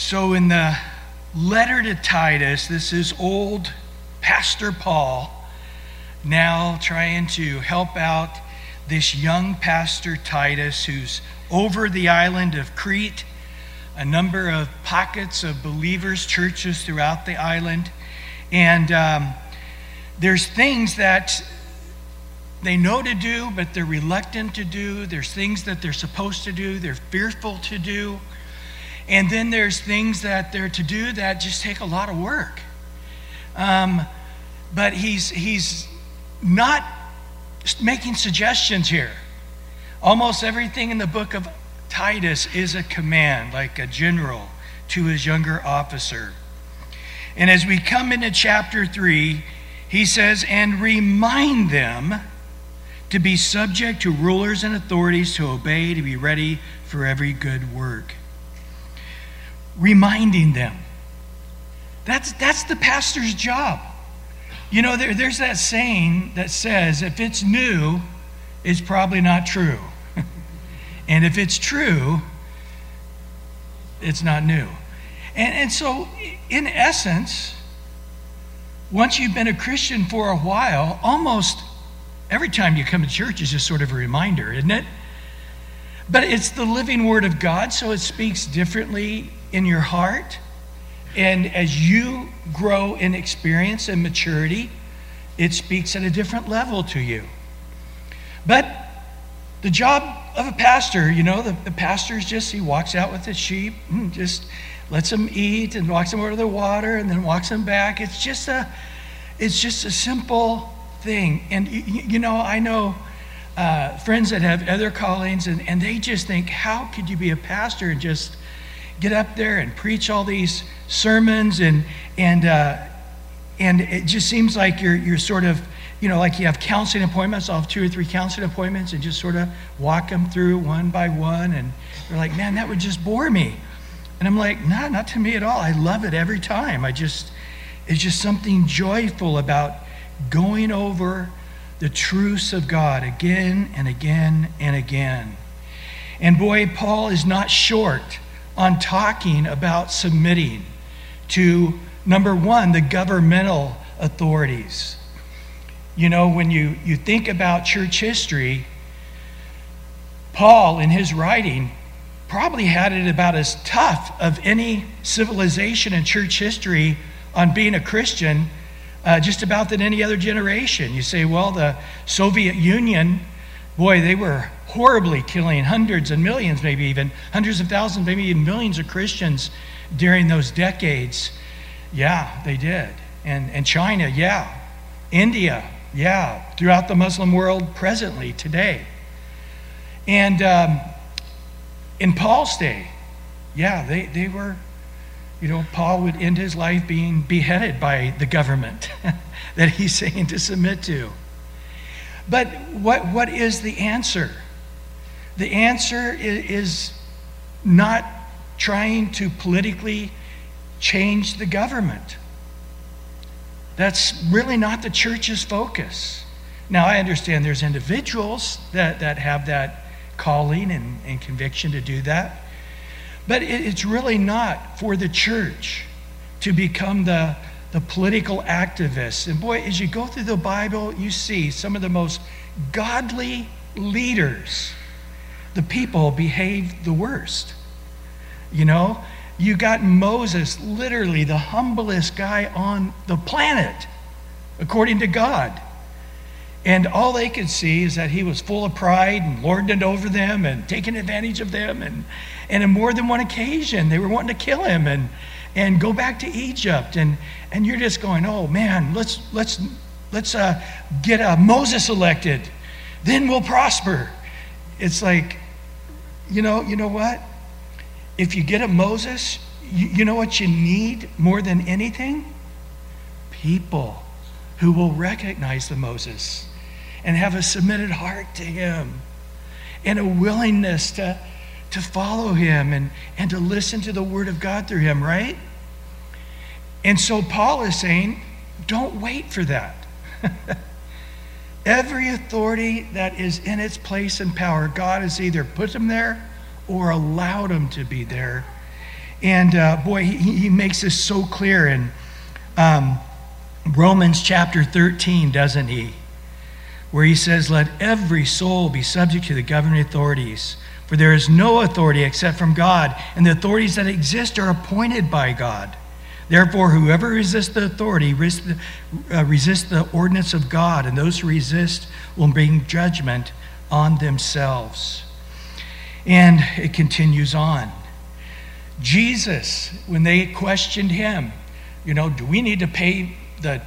So, in the letter to Titus, this is old Pastor Paul now trying to help out this young pastor Titus who's over the island of Crete, a number of pockets of believers, churches throughout the island. And um, there's things that they know to do, but they're reluctant to do. There's things that they're supposed to do, they're fearful to do. And then there's things that they're to do that just take a lot of work. Um, but he's, he's not making suggestions here. Almost everything in the book of Titus is a command, like a general to his younger officer. And as we come into chapter 3, he says, And remind them to be subject to rulers and authorities, to obey, to be ready for every good work reminding them. That's, that's the pastor's job. You know, there, there's that saying that says if it's new, it's probably not true. and if it's true, it's not new. And, and so, in essence, once you've been a Christian for a while, almost every time you come to church is just sort of a reminder, isn't it? But it's the living Word of God, so it speaks differently in your heart. And as you grow in experience and maturity, it speaks at a different level to you. But the job of a pastor, you know, the, the pastor is just, he walks out with the sheep, and just lets them eat and walks them over to the water and then walks them back. It's just a, it's just a simple thing. And, you, you know, I know uh, friends that have other callings and, and they just think, how could you be a pastor and just get up there and preach all these sermons and and uh, and it just seems like you're you're sort of you know like you have counseling appointments i'll have two or three counseling appointments and just sort of walk them through one by one. And you're like man that would just bore me. And i'm like nah not to me at all. I love it every time. I just it's just something joyful about going over the truths of god again and again and again. And boy paul is not short on talking about submitting to, number one, the governmental authorities. You know, when you, you think about church history, Paul, in his writing, probably had it about as tough of any civilization in church history on being a Christian, uh, just about than any other generation. You say, well, the Soviet Union, boy, they were horribly killing hundreds and millions, maybe even hundreds of thousands, maybe even millions of Christians during those decades. Yeah, they did. And, and China, yeah. India, yeah. Throughout the Muslim world presently, today. And um, in Paul's day, yeah, they, they were, you know, Paul would end his life being beheaded by the government that he's saying to submit to. But what, what is the answer? The answer is not trying to politically change the government. That's really not the church's focus. Now, I understand there's individuals that, that have that calling and, and conviction to do that, but it, it's really not for the church to become the, the political activists. And boy, as you go through the Bible, you see some of the most godly leaders the people behaved the worst. You know, you got Moses, literally the humblest guy on the planet, according to God. And all they could see is that he was full of pride and lorded it over them and taking advantage of them. And, and on more than one occasion, they were wanting to kill him and, and go back to Egypt. And, and you're just going, oh man, let's, let's, let's uh, get uh, Moses elected. Then we'll prosper. It's like, you know, you know what? If you get a Moses, you, you know what you need more than anything? People who will recognize the Moses and have a submitted heart to him and a willingness to, to follow him and, and to listen to the word of God through him, right? And so Paul is saying, don't wait for that. Every authority that is in its place and power, God has either put them there or allowed them to be there. And uh, boy, he, he makes this so clear in um, Romans chapter 13, doesn't he? Where he says, Let every soul be subject to the governing authorities, for there is no authority except from God, and the authorities that exist are appointed by God. Therefore, whoever resists the authority resists the, uh, resist the ordinance of God, and those who resist will bring judgment on themselves. And it continues on. Jesus, when they questioned him, you know, do we need to pay the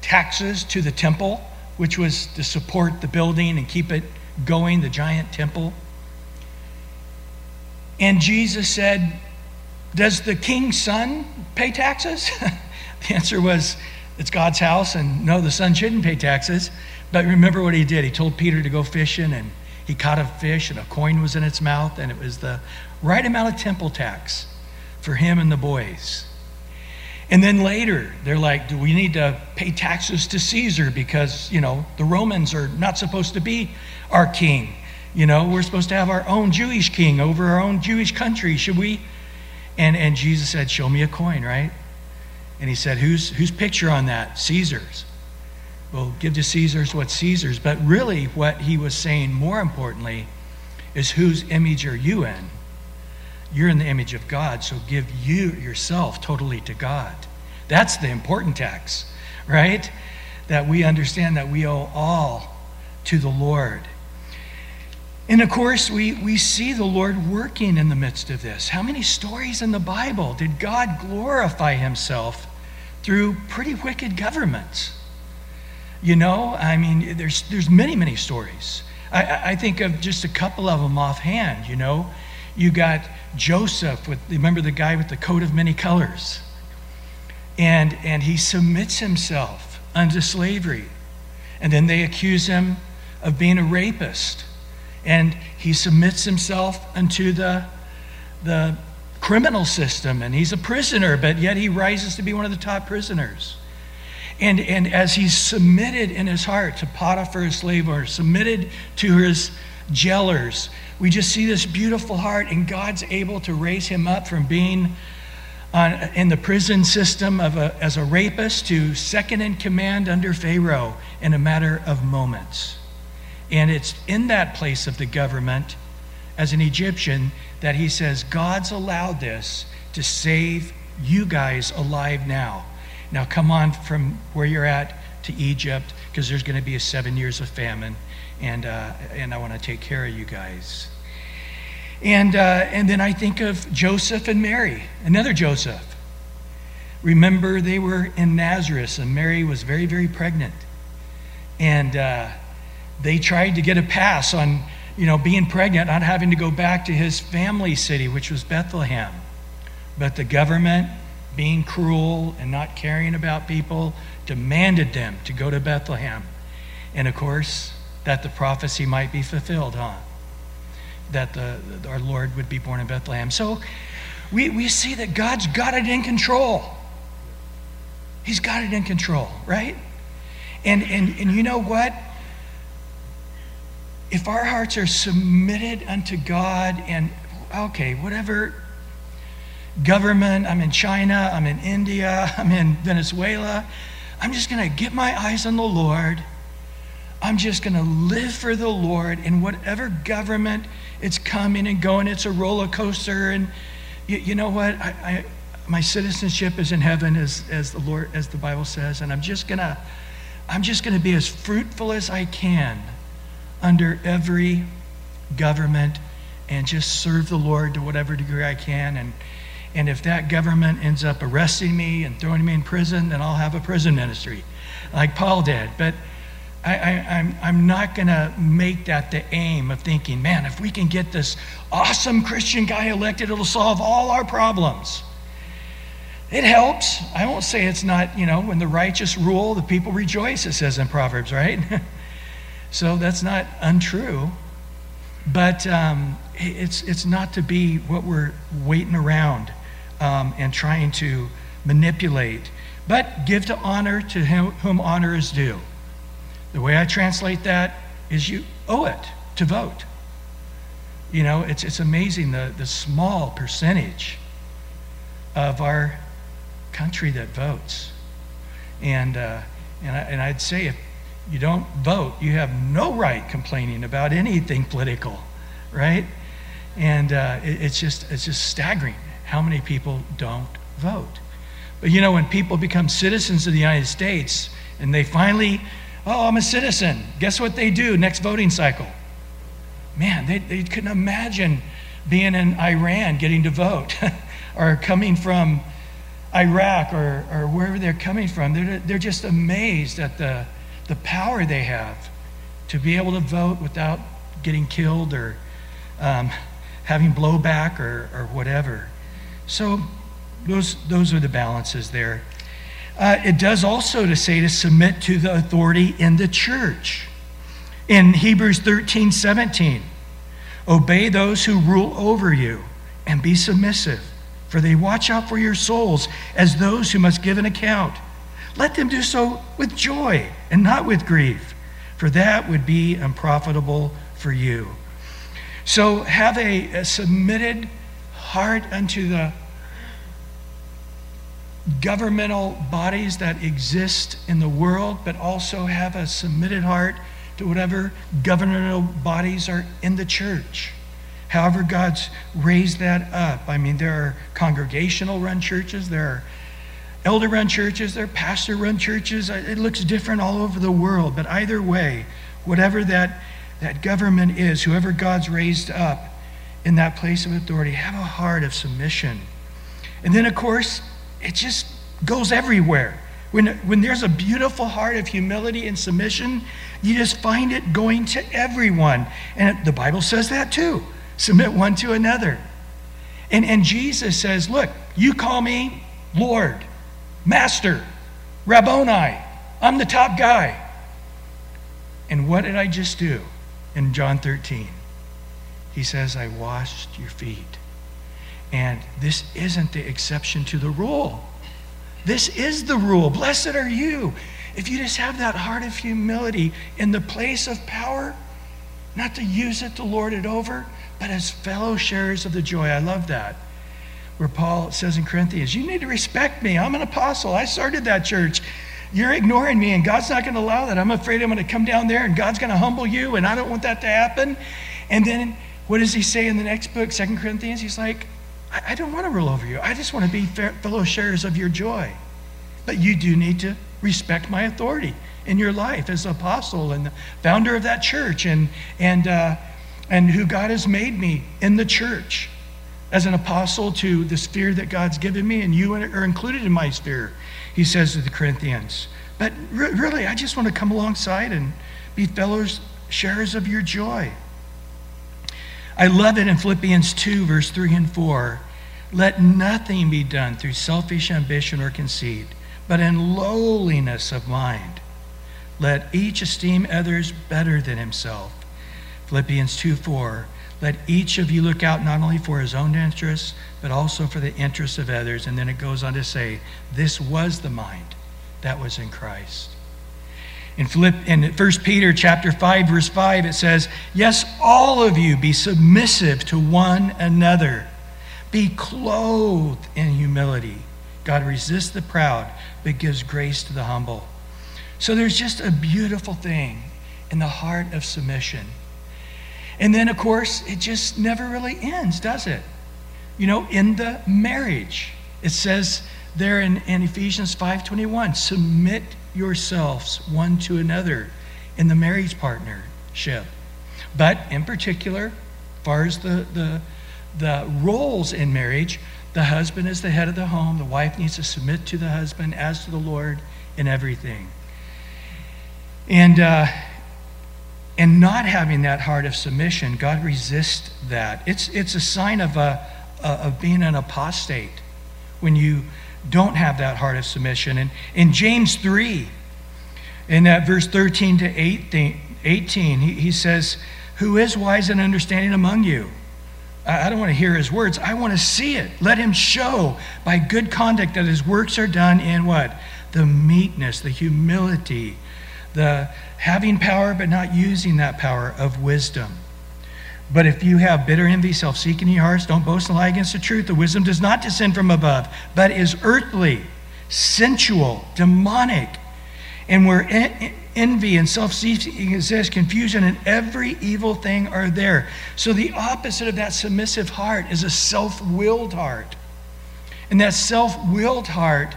taxes to the temple, which was to support the building and keep it going, the giant temple? And Jesus said, Does the king's son pay taxes? the answer was, It's God's house, and no, the son shouldn't pay taxes. But remember what he did. He told Peter to go fishing, and he caught a fish, and a coin was in its mouth, and it was the right amount of temple tax for him and the boys. And then later, they're like, do we need to pay taxes to Caesar because, you know, the Romans are not supposed to be our king? You know, we're supposed to have our own Jewish king over our own Jewish country. Should we? And, and Jesus said, Show me a coin, right? And he said, Whose, whose picture on that? Caesar's. Well, give to Caesar's what Caesar's. But really, what he was saying more importantly is whose image are you in? You're in the image of God, so give you yourself totally to God. That's the important tax, right? That we understand that we owe all to the Lord. And of course, we, we see the Lord working in the midst of this. How many stories in the Bible did God glorify himself through pretty wicked governments? You know, I mean, there's, there's many, many stories. I, I think of just a couple of them offhand, you know. You got Joseph with, remember the guy with the coat of many colors? And, and he submits himself unto slavery. And then they accuse him of being a rapist and he submits himself unto the, the criminal system, and he's a prisoner, but yet he rises to be one of the top prisoners. And, and as he's submitted in his heart to Potiphar's slave or submitted to his jailers, we just see this beautiful heart, and God's able to raise him up from being on, in the prison system of a, as a rapist to second in command under Pharaoh in a matter of moments. And it's in that place of the government, as an Egyptian, that he says, God's allowed this to save you guys alive now. Now, come on from where you're at to Egypt, because there's going to be a seven years of famine, and, uh, and I want to take care of you guys. And, uh, and then I think of Joseph and Mary, another Joseph. Remember, they were in Nazareth, and Mary was very, very pregnant. And uh, they tried to get a pass on, you know, being pregnant, not having to go back to his family city, which was Bethlehem. But the government, being cruel and not caring about people, demanded them to go to Bethlehem. And of course, that the prophecy might be fulfilled, huh? That the, our Lord would be born in Bethlehem. So we, we see that God's got it in control. He's got it in control, right? And, and, and you know what? If our hearts are submitted unto God and, okay, whatever government, I'm in China, I'm in India, I'm in Venezuela, I'm just going to get my eyes on the Lord. I'm just going to live for the Lord in whatever government it's coming and going. It's a roller coaster. And you, you know what? I, I, my citizenship is in heaven, as, as the Lord, as the Bible says. And I'm just going to, I'm just going to be as fruitful as I can under every government and just serve the Lord to whatever degree I can. And, and if that government ends up arresting me and throwing me in prison, then I'll have a prison ministry like Paul did. But I, am I'm, I'm not going to make that the aim of thinking, man, if we can get this awesome Christian guy elected, it'll solve all our problems. It helps. I won't say it's not, you know, when the righteous rule, the people rejoice, it says in Proverbs, right? So that's not untrue. But um, it's, it's not to be what we're waiting around um, and trying to manipulate, but give to honor to him, whom honor is due. The way I translate that is you owe it to vote. You know, it's, it's amazing the, the small percentage of our country that votes. And, uh, and, I, and I'd say if you don't vote, you have no right complaining about anything political, right? And uh, it, it's, just, it's just staggering how many people don't vote. But you know, when people become citizens of the United States and they finally, oh, I'm a citizen, guess what they do next voting cycle? Man, they, they couldn't imagine being in Iran getting to vote or coming from Iraq or, or wherever they're coming from. They're, they're just amazed at the, the power they have to be able to vote without getting killed or um, having blowback or, or whatever. So those, those are the balances there. Uh, it does also to say to submit to the authority in the church. In Hebrews 13, 17, obey those who rule over you and be submissive, for they watch out for your souls as those who must give an account. Let them do so with joy and not with grief, for that would be unprofitable for you. So have a, a submitted heart unto the governmental bodies that exist in the world, but also have a submitted heart to whatever governmental bodies are in the church. However, God's raised that up. I mean, there are congregational run churches, there are elder run churches, there are pastor run churches. Uh, it looks different all over the world, but either way, whatever that, that government is, whoever God's raised up in that place of authority, have a heart of submission. And then, of course, it just goes everywhere. When, when there's a beautiful heart of humility and submission, you just find it going to everyone. And the Bible says that too submit one to another. And, and Jesus says, Look, you call me Lord, Master, Rabboni. I'm the top guy. And what did I just do in John 13? He says, I washed your feet. And this isn't the exception to the rule. This is the rule. Blessed are you. If you just have that heart of humility in the place of power, not to use it to lord it over, but as fellow sharers of the joy. I love that. Where Paul says in Corinthians, You need to respect me. I'm an apostle. I started that church. You're ignoring me, and God's not going to allow that. I'm afraid I'm going to come down there, and God's going to humble you, and I don't want that to happen. And then what does he say in the next book, Second Corinthians? He's like, I, don't want to rule over you. I just want to be fellow sharers of your joy. But you do need to respect my authority in your life as apostle and the founder of that church and, and, uh, and who God has made me in the church as an apostle to the sphere that God's given me, and you are included in my sphere, he says to the Corinthians. But re- really, I just want to come alongside and be fellows, sharers of your joy. I love it in Philippians 2, verse 3 and 4. Let nothing be done through selfish ambition or conceit, but in lowliness of mind. Let each esteem others better than himself. Philippians 2 4. Let each of you look out not only for his own interests, but also for the interests of others. And then it goes on to say, This was the mind that was in Christ. In, Philipp, in 1 Peter chapter 5, verse 5, it says, Yes, all of you be submissive to one another. Be clothed in humility. God resists the proud, but gives grace to the humble. So there's just a beautiful thing in the heart of submission. And then, of course, it just never really ends, does it? You know, in the marriage, it says there in, in Ephesians 5.21, submit yourselves one to another in the marriage partnership. But in particular, as far as the, the, the roles in marriage, the husband is the head of the home. The wife needs to submit to the husband as to the Lord in everything. And, uh, and not having that heart of submission, God resists that. It's, it's a sign of, a, of being an apostate when you don't have that heart of submission. And in James 3, in that verse 13 to 18, 18 he, he says, Who is wise and understanding among you? I don't want to hear his words. I want to see it. Let him show by good conduct that his works are done in what? The meekness, the humility, the having power but not using that power of wisdom. But if you have bitter envy, self seeking in your hearts, don't boast and lie against the truth. The wisdom does not descend from above, but is earthly, sensual, demonic. And where envy and self seeking exist, confusion and every evil thing are there. So the opposite of that submissive heart is a self willed heart. And that self willed heart,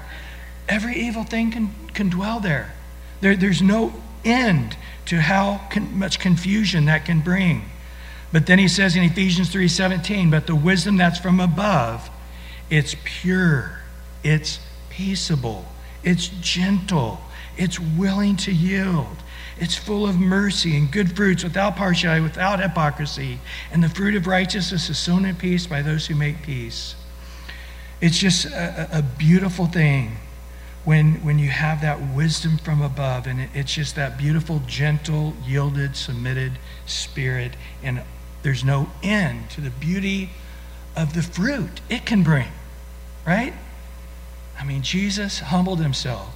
every evil thing can, can dwell there. there. There's no end to how con- much confusion that can bring. But then he says in Ephesians 3:17, but the wisdom that's from above, it's pure, it's peaceable, it's gentle, it's willing to yield. It's full of mercy and good fruits without partiality, without hypocrisy. And the fruit of righteousness is sown in peace by those who make peace. It's just a, a beautiful thing when, when you have that wisdom from above. And it, it's just that beautiful, gentle, yielded, submitted spirit. And there's no end to the beauty of the fruit it can bring, right? I mean, Jesus humbled himself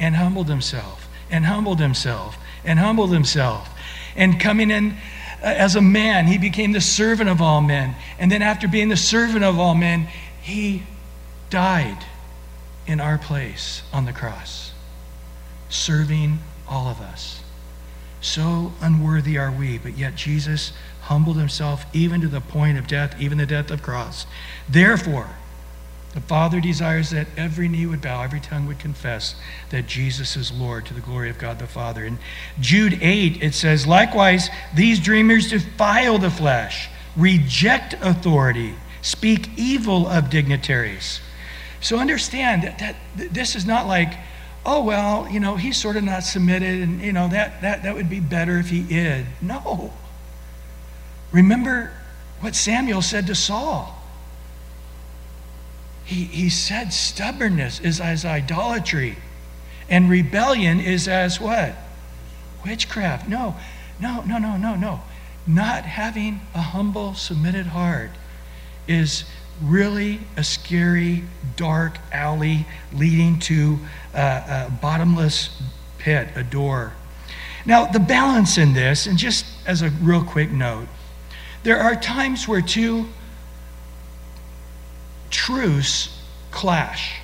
and humbled himself and humbled himself and humbled himself. And coming in uh, as a man, he became the servant of all men. And then, after being the servant of all men, he died in our place on the cross, serving all of us. So unworthy are we, but yet Jesus humbled himself even to the point of death, even the death of cross. Therefore, the Father desires that every knee would bow, every tongue would confess that Jesus is Lord to the glory of God the Father. In Jude 8, it says, Likewise, these dreamers defile the flesh, reject authority, speak evil of dignitaries. So understand that, that this is not like, oh, well, you know, he's sort of not submitted, and, you know, that, that, that would be better if he did. No. Remember what Samuel said to Saul he, he said stubbornness is as idolatry, and rebellion is as what? Witchcraft. No, no, no, no, no, no. Not having a humble, submitted heart is really a scary, dark alley leading to a, a bottomless pit, a door. Now, the balance in this, and just as a real quick note, there are times where two truths clash.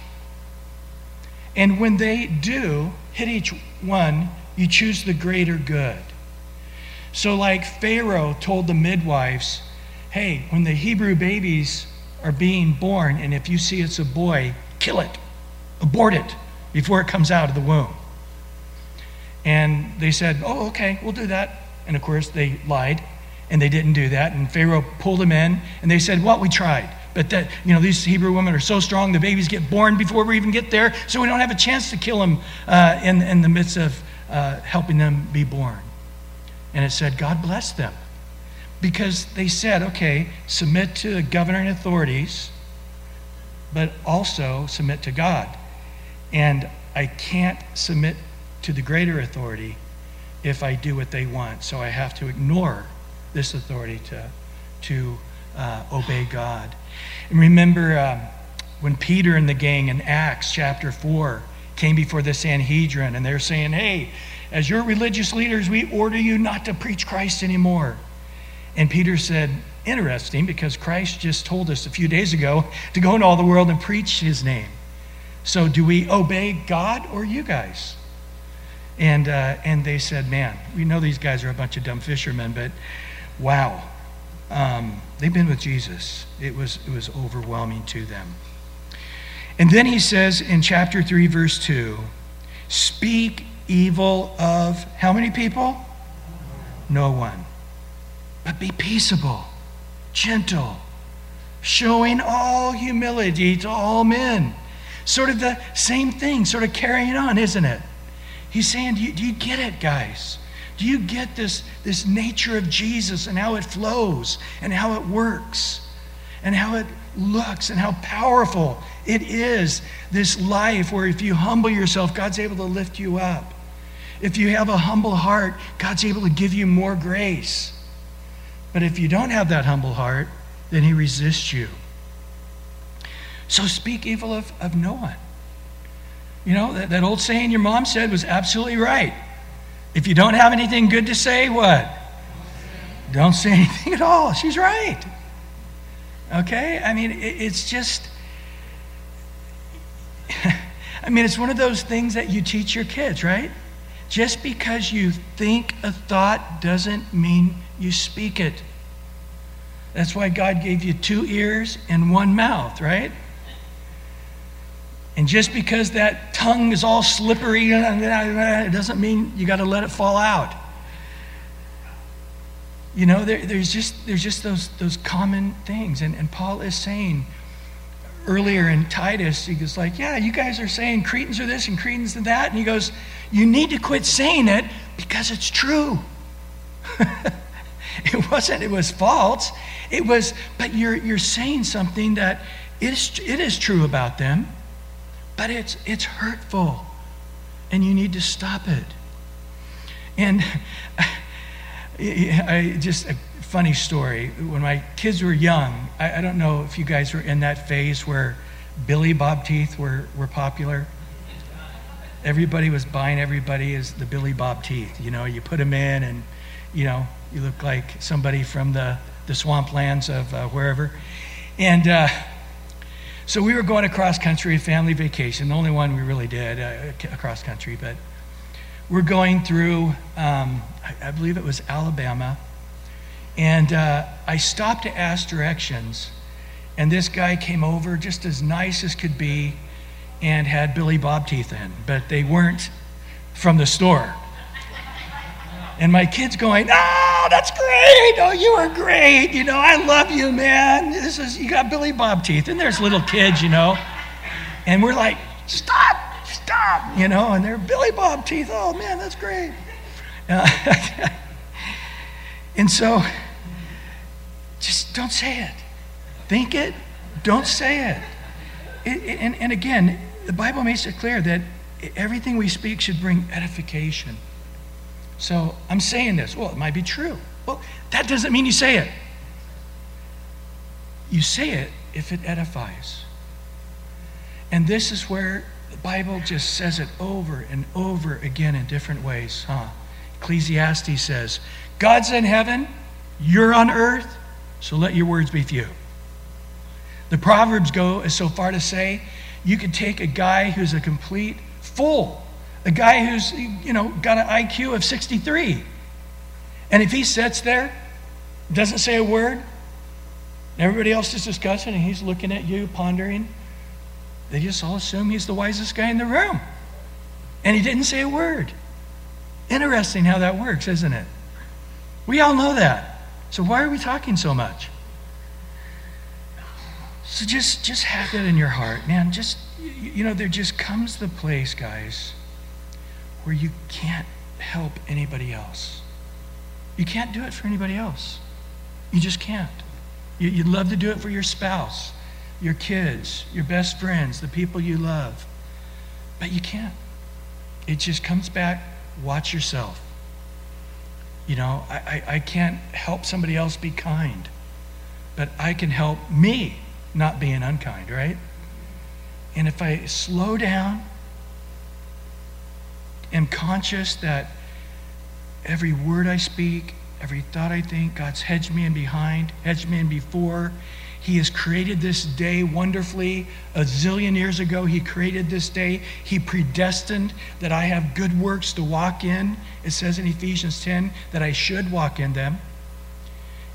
And when they do hit each one, you choose the greater good. So, like Pharaoh told the midwives, hey, when the Hebrew babies are being born, and if you see it's a boy, kill it, abort it before it comes out of the womb. And they said, oh, okay, we'll do that. And of course, they lied and they didn't do that. And Pharaoh pulled them in and they said, Well, We tried. But that, you know, these Hebrew women are so strong, the babies get born before we even get there, so we don't have a chance to kill them uh, in, in the midst of uh, helping them be born. And it said, God bless them. Because they said, okay, submit to the governing authorities, but also submit to God. And I can't submit to the greater authority if I do what they want. So I have to ignore this authority to, to uh, obey God. And remember um, when Peter and the gang in Acts chapter 4 came before the Sanhedrin and they're saying, hey, as your religious leaders, we order you not to preach Christ anymore. And Peter said, interesting, because Christ just told us a few days ago to go into all the world and preach his name. So do we obey God or you guys? And, uh, and they said, man, we know these guys are a bunch of dumb fishermen, but wow. Um, they've been with Jesus. It was, it was overwhelming to them. And then he says in chapter 3, verse 2 speak evil of how many people? No one. But be peaceable, gentle, showing all humility to all men. Sort of the same thing, sort of carrying on, isn't it? He's saying, Do you, do you get it, guys? Do you get this, this nature of Jesus and how it flows and how it works and how it looks and how powerful it is? This life where if you humble yourself, God's able to lift you up. If you have a humble heart, God's able to give you more grace. But if you don't have that humble heart, then He resists you. So speak evil of, of no one. You know, that, that old saying your mom said was absolutely right. If you don't have anything good to say, what? don't say anything at all. She's right. Okay? I mean, it's just, I mean, it's one of those things that you teach your kids, right? Just because you think a thought doesn't mean you speak it. That's why God gave you two ears and one mouth, right? And just because that tongue is all slippery, it doesn't mean you got to let it fall out. You know, there, there's just, there's just those, those common things. And, and Paul is saying earlier in Titus, he goes like, yeah, you guys are saying Cretans are this and Cretans are that. And he goes, you need to quit saying it because it's true. it wasn't, it was false. It was, but you're, you're saying something that is, it is true about them but it's, it's hurtful and you need to stop it. And I just a funny story. When my kids were young, I, I, don't know if you guys were in that phase where Billy Bob teeth were, were popular. Everybody was buying everybody as the Billy Bob teeth. You know, you put them in and, you know, you look like somebody from the, the swamplands of uh, wherever. And, uh, so we were going across country, a family vacation, the only one we really did uh, across country, but we're going through, um, I, I, believe it was Alabama, and uh, I stopped to ask directions, and this guy came over just as nice as could be and had Billy Bob teeth in, but they weren't from the store. And my kid's going, That's great. Oh, you are great. You know, I love you, man. This is, you got Billy Bob teeth. And there's little kids, you know. And we're like, Stop, stop, you know. And they're Billy Bob teeth. Oh, man, that's great. Uh, and so, just don't say it. Think it, don't say it. it, it and, and again, the Bible makes it clear that everything we speak should bring edification. So I'm saying this. Well, it might be true. Well, that doesn't mean you say it. You say it if it edifies. And this is where the Bible just says it over and over again in different ways, huh? Ecclesiastes says, God's in heaven, you're on earth, so let your words be few. The Proverbs go as so far to say, you could take a guy who's a complete fool a guy who's, you know, got an IQ of 63. And if he sits there, doesn't say a word, and everybody else is discussing, and he's looking at you, pondering, they just all assume he's the wisest guy in the room. And he didn't say a word. Interesting how that works, isn't it? We all know that. So why are we talking so much? So just just have that in your heart, man. Just you know, there just comes the place, guys, where you can't help anybody else. You can't do it for anybody else. You just can't. You, would love to do it for your spouse, your kids, your best friends, the people you love, but you can't. It just comes back watch yourself. You know, I, I, I can't help somebody else be kind, but I can help me not being unkind, right? And if I slow down am conscious that every word I speak, every thought I think, God's hedged me in behind, hedged me in before. He has created this day wonderfully. A zillion years ago, He created this day. He predestined that I have good works to walk in. It says in Ephesians 10 that I should walk in them.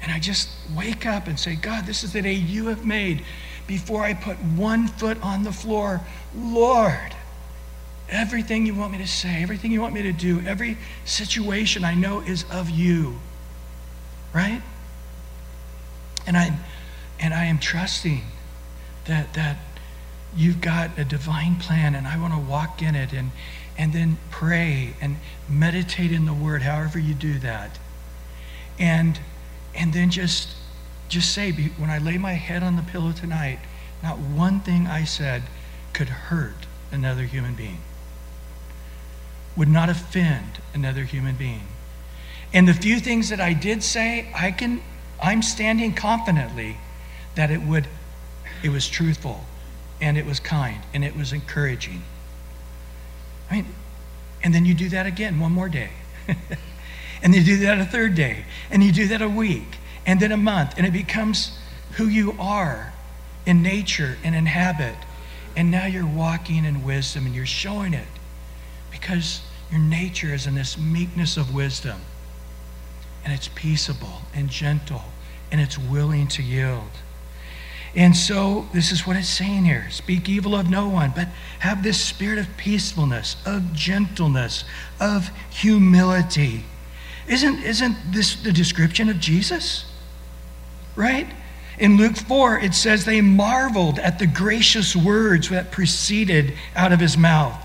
And I just wake up and say, God, this is the day you have made. Before I put one foot on the floor, Lord, Everything you want me to say, everything you want me to do, every situation I know is of you. Right? And I and I am trusting that that you've got a divine plan and I want to walk in it and and then pray and meditate in the word however you do that. And and then just just say when I lay my head on the pillow tonight, not one thing I said could hurt another human being would not offend another human being. And the few things that I did say, I can I'm standing confidently that it would it was truthful and it was kind and it was encouraging. I mean, and then you do that again one more day. And you do that a third day. And you do that a week. And then a month. And it becomes who you are in nature and in habit. And now you're walking in wisdom and you're showing it because your nature is in this meekness of wisdom. And it's peaceable and gentle and it's willing to yield. And so, this is what it's saying here speak evil of no one, but have this spirit of peacefulness, of gentleness, of humility. Isn't, isn't this the description of Jesus? Right? In Luke 4, it says they marveled at the gracious words that proceeded out of his mouth.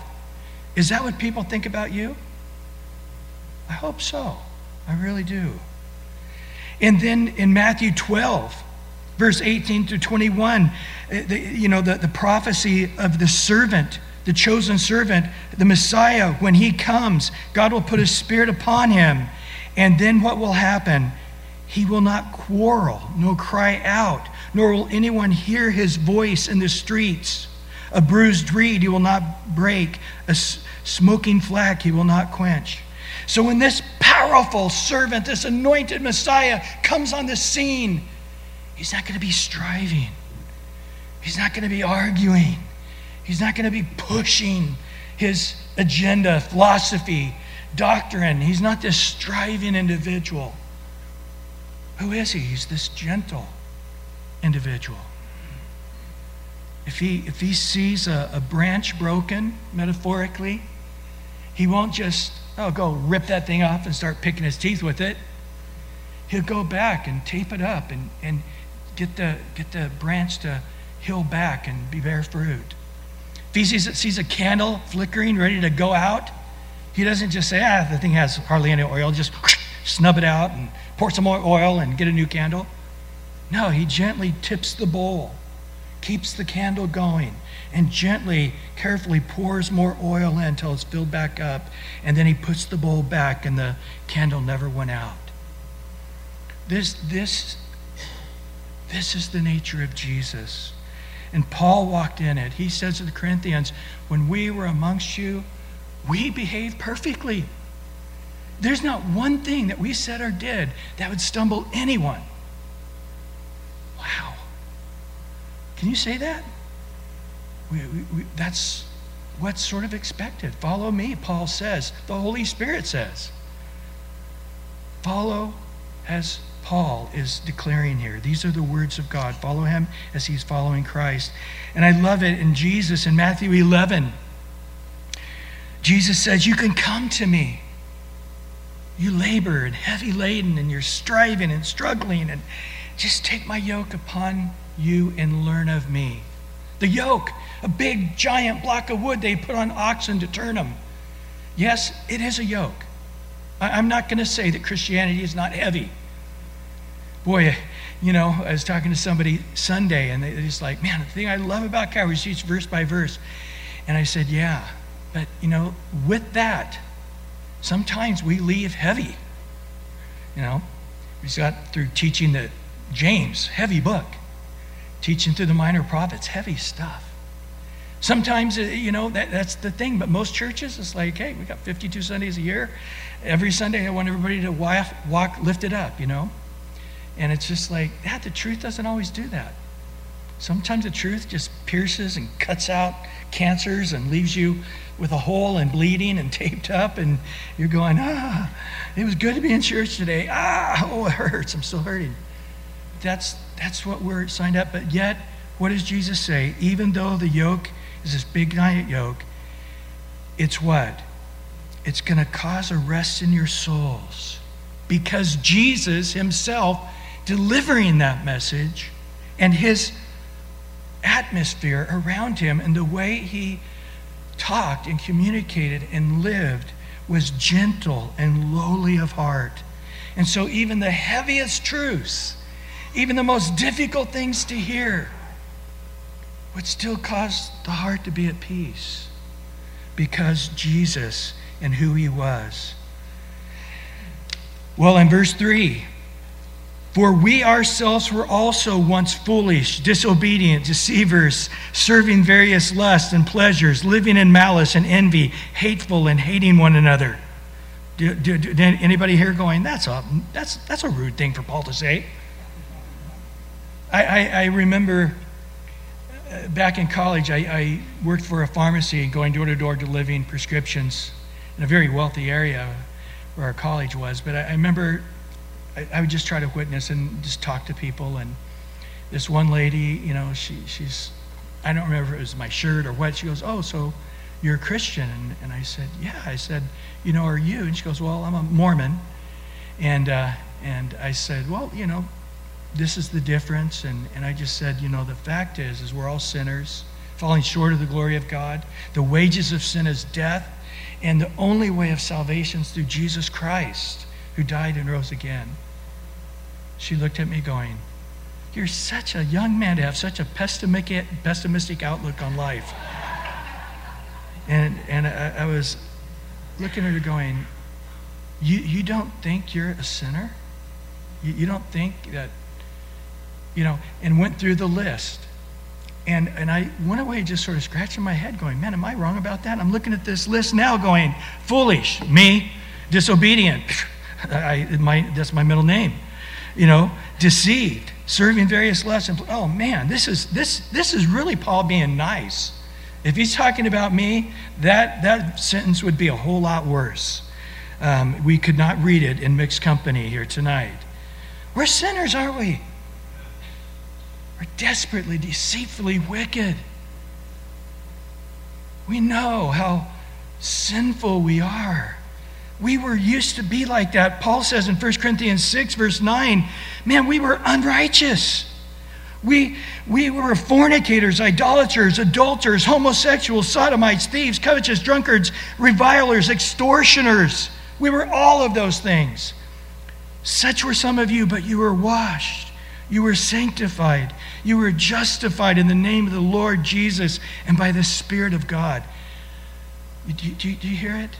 Is that what people think about you? I hope so. I really do. And then in Matthew 12, verse 18 through 21, eh, the, you know, the, the prophecy of the servant, the chosen servant, the Messiah, when he comes, God will put his spirit upon him. And then what will happen? He will not quarrel, nor cry out, nor will anyone hear his voice in the streets. A bruised reed he will not break, a smoking flax he will not quench. So when this powerful servant, this anointed Messiah comes on the scene, he's not going to be striving. He's not going to be arguing. He's not going to be pushing his agenda, philosophy, doctrine. He's not this striving individual. Who is he? He's this gentle individual. If he, if he sees a, a branch broken, metaphorically, he won't just oh, go rip that thing off and start picking his teeth with it. He'll go back and tape it up and, and get, the, get the branch to heal back and be bear fruit. If he sees, sees a candle flickering, ready to go out, he doesn't just say, ah, the thing has hardly any oil, just snub it out and pour some more oil and get a new candle. No, he gently tips the bowl, keeps the candle going, and gently, carefully pours more oil in until it's filled back up. And then he puts the bowl back, and the candle never went out. This, this, this is the nature of Jesus. And Paul walked in it. He says to the Corinthians, When we were amongst you, we behaved perfectly. There's not one thing that we said or did that would stumble anyone. Wow. Can you say that? We, we, we, that's what's sort of expected. Follow me, Paul says. The Holy Spirit says. Follow as Paul is declaring here. These are the words of God. Follow him as he's following Christ. And I love it in Jesus in Matthew 11. Jesus says, You can come to me. You labor and heavy laden, and you're striving and struggling, and just take my yoke upon you and learn of me. The yoke, a big giant block of wood they put on oxen to turn them. Yes, it is a yoke. I'm not going to say that Christianity is not heavy. Boy, you know, I was talking to somebody Sunday, and they're just like, man, the thing I love about Calvary is teach verse by verse. And I said, yeah, but, you know, with that, sometimes we leave heavy. You know, we got through teaching the James, heavy book teaching through the minor prophets, heavy stuff. Sometimes, uh, you know, that, that's the thing, but most churches, it's like, hey, we got 52 Sundays a year. Every Sunday, I want everybody to walk, walk lifted up, you know? And it's just like, that, the truth doesn't always do that. Sometimes the truth just pierces and cuts out cancers and leaves you with a hole and bleeding and taped up, and you're going, ah, it was good to be in church today. Ah, oh, it hurts. I'm still hurting. That's that's what we're signed up. But yet, what does Jesus say? Even though the yoke is this big giant yoke, it's what? It's going to cause a rest in your souls. Because Jesus himself delivering that message and his atmosphere around him and the way he talked and communicated and lived was gentle and lowly of heart. And so, even the heaviest truths even the most difficult things to hear, would still cause the heart to be at peace because Jesus and who he was. Well, in verse 3, for we ourselves were also once foolish, disobedient, deceivers, serving various lusts and pleasures, living in malice and envy, hateful and hating one another. Do, do, do, anybody here going, that's a, that's, that's a rude thing for Paul to say? I, I, I remember back in college, I, I, worked for a pharmacy going door to door delivering prescriptions in a very wealthy area where our college was. But I, I remember I, I, would just try to witness and just talk to people. And this one lady, you know, she, she's, I don't remember if it was my shirt or what. She goes, Oh, so you're a Christian? And, and I said, Yeah. I said, You know, are you? And she goes, Well, I'm a Mormon. And, uh, and I said, Well, you know, this is the difference. And, and I just said, You know, the fact is, is we're all sinners, falling short of the glory of God. The wages of sin is death. And the only way of salvation is through Jesus Christ, who died and rose again. She looked at me going, You're such a young man to have such a pessimistic outlook on life. And, and I, I was looking at her going, you, you don't think you're a sinner? You, you don't think that, you know, and went through the list. And, and I went away just sort of scratching my head, going, Man, am I wrong about that? I'm looking at this list now, going, Foolish, me, disobedient. I, my, that's my middle name. You know, deceived, serving various lessons. Oh man, this is this this is really Paul being nice. If he's talking about me, that that sentence would be a whole lot worse. Um, we could not read it in mixed company here tonight. We're sinners, aren't we? We're desperately, deceitfully wicked. We know how sinful we are. We were used to be like that. Paul says in 1 Corinthians 6, verse 9, man, we were unrighteous. We, we were fornicators, idolaters, adulterers, homosexuals, sodomites, thieves, covetous, drunkards, revilers, extortioners. We were all of those things. Such were some of you, but you were washed. You were sanctified. You were justified in the name of the Lord Jesus and by the Spirit of God. Do, do, do you hear it?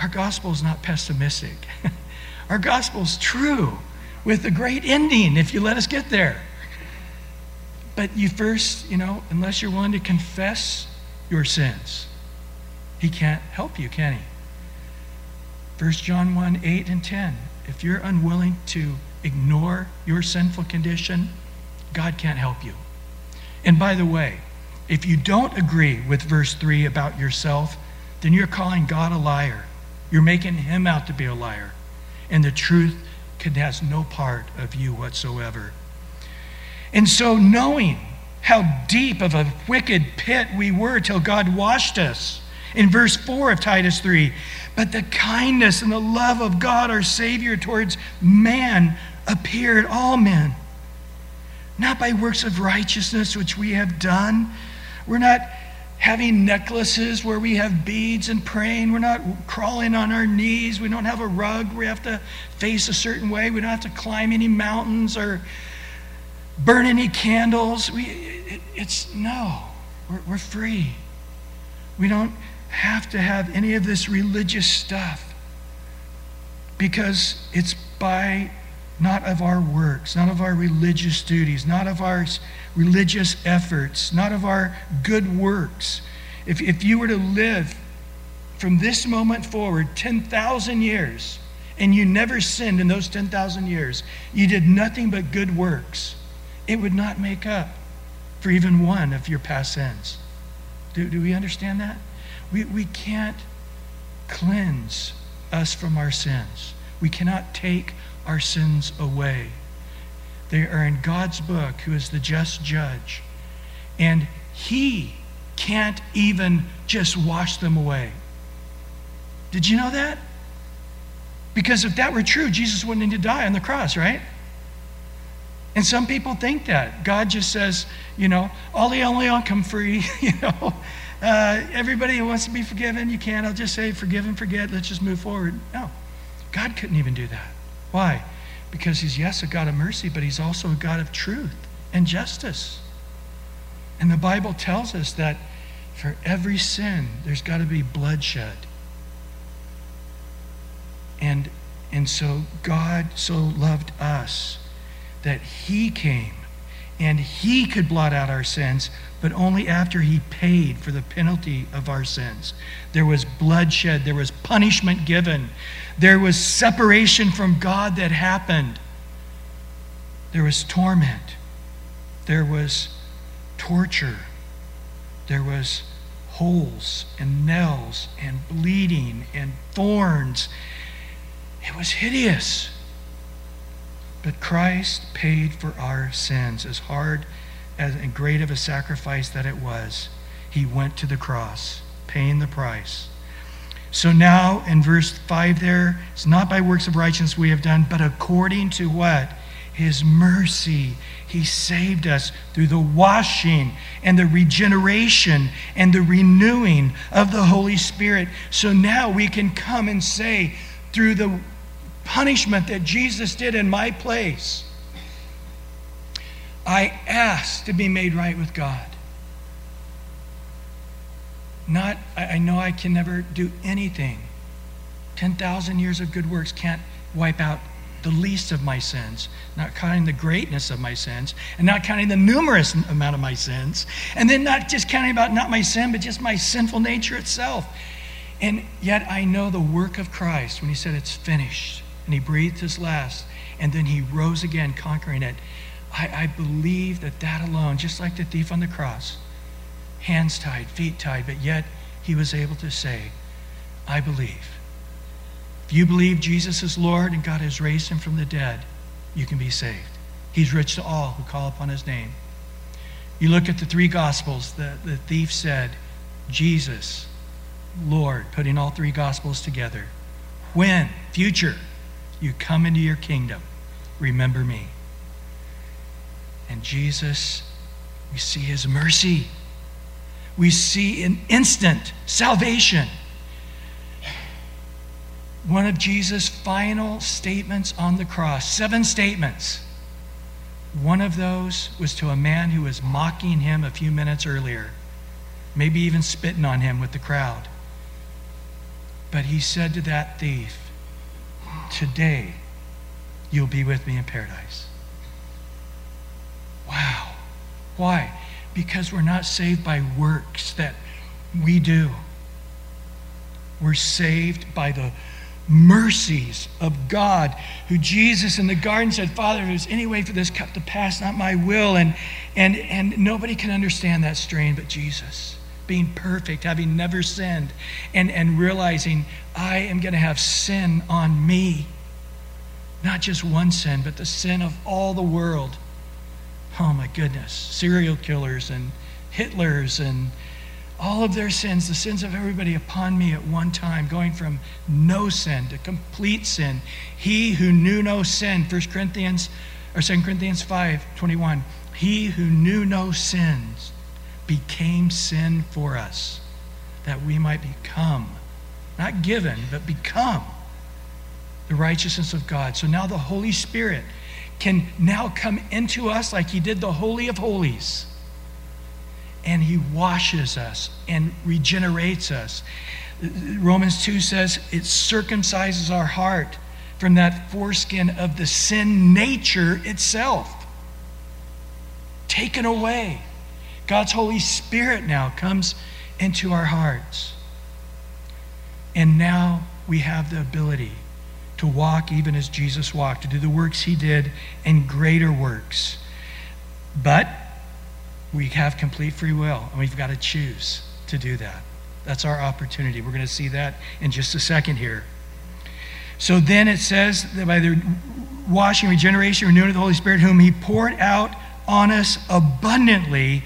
Our gospel is not pessimistic. Our gospel is true with a great ending if you let us get there. But you first, you know, unless you're willing to confess your sins, he can't help you, can he? 1 John 1 8 and 10. If you're unwilling to ignore your sinful condition, God can't help you. And by the way, if you don't agree with verse 3 about yourself, then you're calling God a liar. You're making him out to be a liar. And the truth can, has no part of you whatsoever. And so, knowing how deep of a wicked pit we were till God washed us, in verse 4 of Titus 3, but the kindness and the love of God our Savior towards man appeared, all men, not by works of righteousness which we have done. We're not having necklaces where we have beads and praying. We're not crawling on our knees. We don't have a rug. We have to face a certain way. We don't have to climb any mountains or burn any candles. We, it, it's no, we're, we're free. We don't have to have any of this religious stuff because it's by not of our works, not of our religious duties, not of our religious efforts, not of our good works. If, if you were to live from this moment forward 10,000 years and you never sinned in those 10,000 years, you did nothing but good works, it would not make up for even one of your past sins. Do, do we understand that? We, we can't cleanse us from our sins. We cannot take our sins away. They are in God's book, who is the just judge. And He can't even just wash them away. Did you know that? Because if that were true, Jesus wouldn't need to die on the cross, right? And some people think that. God just says, you know, all the only on come free, you know. Uh, everybody who wants to be forgiven, you can't. I'll just say forgive and forget. Let's just move forward. No. God couldn't even do that. Why? Because he's, yes, a God of mercy, but he's also a God of truth and justice. And the Bible tells us that for every sin, there's got to be bloodshed. And, and so God so loved us that he came and he could blot out our sins, but only after he paid for the penalty of our sins. There was bloodshed, there was punishment given, there was separation from God that happened, there was torment, there was torture, there was holes and nails and bleeding and thorns. It was hideous. But Christ paid for our sins as hard as, and great of a sacrifice that it was. He went to the cross, paying the price. So now in verse 5 there, it's not by works of righteousness we have done, but according to what? His mercy. He saved us through the washing and the regeneration and the renewing of the Holy Spirit. So now we can come and say, through the punishment that Jesus did in my place, I ask to be made right with God. Not, I know I can never do anything. 10,000 years of good works can't wipe out the least of my sins, not counting the greatness of my sins, and not counting the numerous amount of my sins, and then not just counting about not my sin, but just my sinful nature itself. And yet I know the work of Christ when he said it's finished, and he breathed his last, and then he rose again, conquering it. I, I believe that that alone, just like the thief on the cross, hands tied, feet tied, but yet he was able to say, I believe. If you believe Jesus is Lord and God has raised him from the dead, you can be saved. He's rich to all who call upon his name. You look at the three gospels, the, the thief said, Jesus, Lord, putting all three gospels together. When, future, you come into your kingdom, remember me. And Jesus, we see his mercy. We see an instant salvation one of Jesus' final statements on the cross. Seven statements. One of those was to a man who was mocking him a few minutes earlier, maybe even spitting on him with the crowd. But he said to that thief, Today you'll be with me in paradise. Wow. Why? Because we're not saved by works that we do. We're saved by the mercies of God, who Jesus in the garden said, Father, if there's any way for this cup to pass, not my will. And, and, and nobody can understand that strain but Jesus. Being perfect, having never sinned, and, and realizing I am going to have sin on me. Not just one sin, but the sin of all the world. Oh my goodness. Serial killers and Hitlers and all of their sins, the sins of everybody upon me at one time, going from no sin to complete sin. He who knew no sin, 1 Corinthians or 2 Corinthians 5, 21. He who knew no sins became sin for us, that we might become, not given, but become the righteousness of God. So now the Holy Spirit can now come into us like he did the Holy of Holies and he washes us and regenerates us. Romans 2 says it circumcises our heart from that foreskin of the sin nature itself. Taken away. God's Holy Spirit now comes into our hearts. And now we have the ability to walk even as Jesus walked, to do the works he did and greater works. But we have complete free will, and we've got to choose to do that. That's our opportunity. We're going to see that in just a second here. So then it says that by the washing, regeneration, renewing of the Holy Spirit, whom He poured out on us abundantly